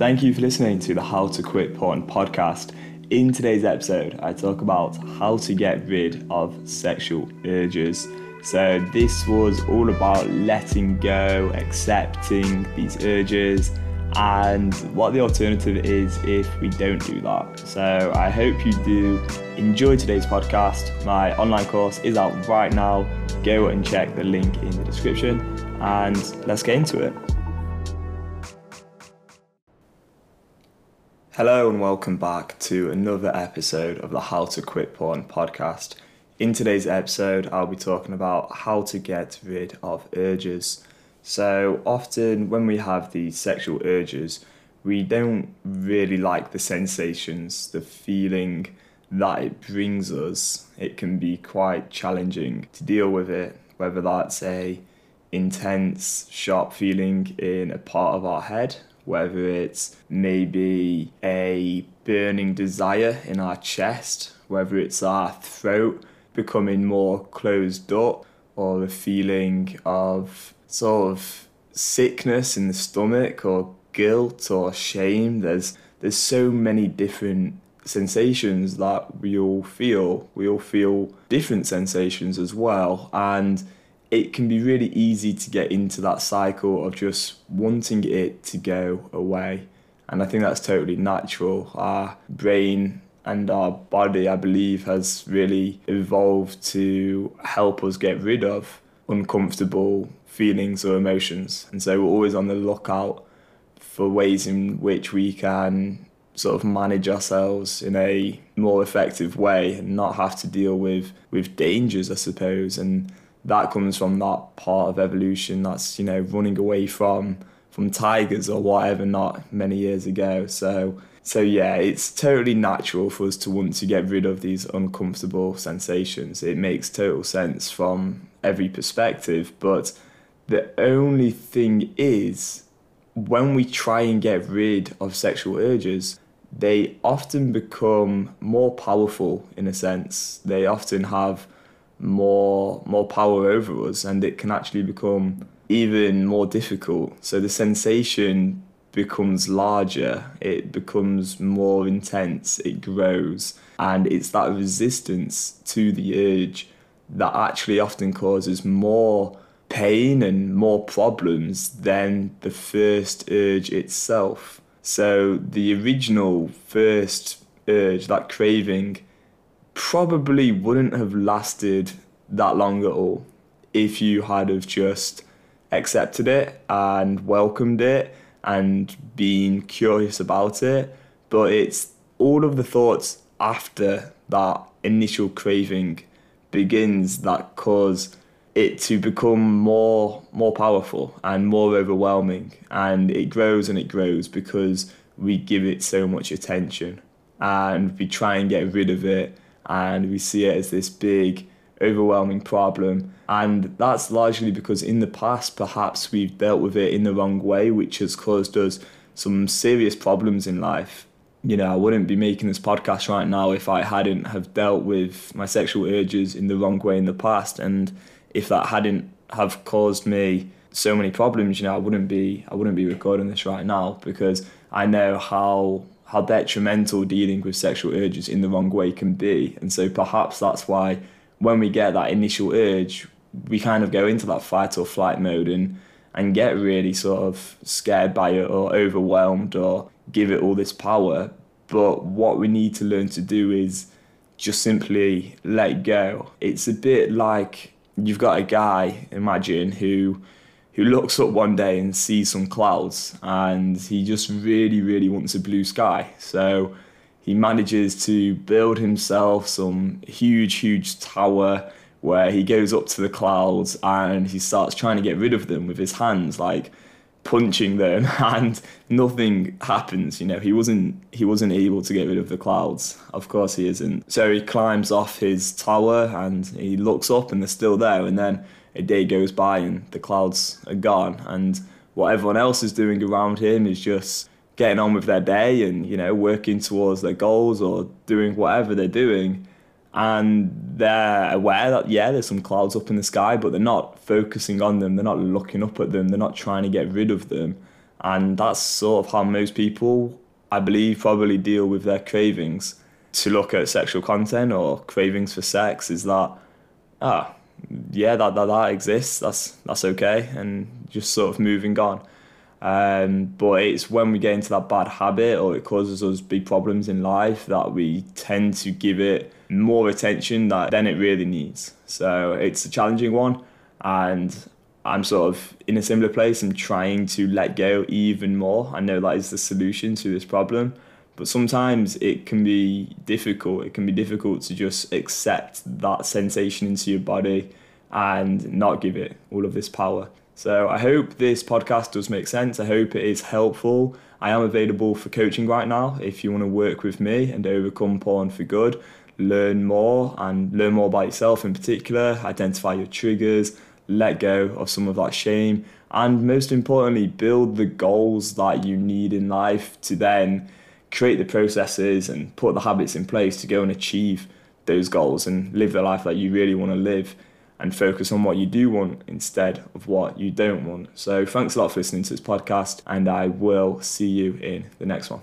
Thank you for listening to the How to Quit Porn podcast. In today's episode, I talk about how to get rid of sexual urges. So, this was all about letting go, accepting these urges, and what the alternative is if we don't do that. So, I hope you do enjoy today's podcast. My online course is out right now. Go and check the link in the description, and let's get into it. Hello and welcome back to another episode of the How to Quit Porn podcast. In today's episode, I'll be talking about how to get rid of urges. So, often when we have these sexual urges, we don't really like the sensations, the feeling that it brings us. It can be quite challenging to deal with it, whether that's a intense, sharp feeling in a part of our head whether it's maybe a burning desire in our chest, whether it's our throat becoming more closed up, or the feeling of sort of sickness in the stomach, or guilt, or shame. There's there's so many different sensations that we all feel. We all feel different sensations as well, and it can be really easy to get into that cycle of just wanting it to go away. And I think that's totally natural. Our brain and our body, I believe, has really evolved to help us get rid of uncomfortable feelings or emotions. And so we're always on the lookout for ways in which we can sort of manage ourselves in a more effective way and not have to deal with with dangers, I suppose. And that comes from that part of evolution that's you know running away from from tigers or whatever not many years ago. So so yeah it's totally natural for us to want to get rid of these uncomfortable sensations. It makes total sense from every perspective but the only thing is when we try and get rid of sexual urges they often become more powerful in a sense. They often have more more power over us and it can actually become even more difficult. So the sensation becomes larger it becomes more intense it grows and it's that resistance to the urge that actually often causes more pain and more problems than the first urge itself. So the original first urge that craving probably wouldn't have lasted that long at all if you had have just accepted it and welcomed it and been curious about it. But it's all of the thoughts after that initial craving begins that cause it to become more more powerful and more overwhelming and it grows and it grows because we give it so much attention and we try and get rid of it and we see it as this big, overwhelming problem. And that's largely because in the past, perhaps we've dealt with it in the wrong way, which has caused us some serious problems in life. You know, I wouldn't be making this podcast right now if I hadn't have dealt with my sexual urges in the wrong way in the past. And if that hadn't have caused me so many problems, you know, I wouldn't be I wouldn't be recording this right now because I know how how detrimental dealing with sexual urges in the wrong way can be. And so perhaps that's why when we get that initial urge, we kind of go into that fight or flight mode and and get really sort of scared by it or overwhelmed or give it all this power. But what we need to learn to do is just simply let go. It's a bit like you've got a guy, imagine, who who looks up one day and sees some clouds and he just really, really wants a blue sky. So he manages to build himself some huge, huge tower where he goes up to the clouds and he starts trying to get rid of them with his hands, like punching them, and nothing happens. You know, he wasn't he wasn't able to get rid of the clouds. Of course, he isn't. So he climbs off his tower and he looks up and they're still there, and then a day goes by and the clouds are gone and what everyone else is doing around him is just getting on with their day and you know working towards their goals or doing whatever they're doing. And they're aware that yeah there's some clouds up in the sky but they're not focusing on them. They're not looking up at them. They're not trying to get rid of them. And that's sort of how most people, I believe, probably deal with their cravings. To look at sexual content or cravings for sex is that, ah, yeah, that, that, that exists, that's, that's okay, and just sort of moving on. Um, but it's when we get into that bad habit or it causes us big problems in life that we tend to give it more attention that than it really needs. So it's a challenging one, and I'm sort of in a similar place and trying to let go even more. I know that is the solution to this problem, but sometimes it can be difficult. It can be difficult to just accept that sensation into your body and not give it all of this power. So I hope this podcast does make sense. I hope it is helpful. I am available for coaching right now if you want to work with me and overcome porn for good, learn more and learn more about yourself in particular, identify your triggers, let go of some of that shame, and most importantly, build the goals that you need in life to then create the processes and put the habits in place to go and achieve those goals and live the life that you really want to live and focus on what you do want instead of what you don't want. So, thanks a lot for listening to this podcast, and I will see you in the next one.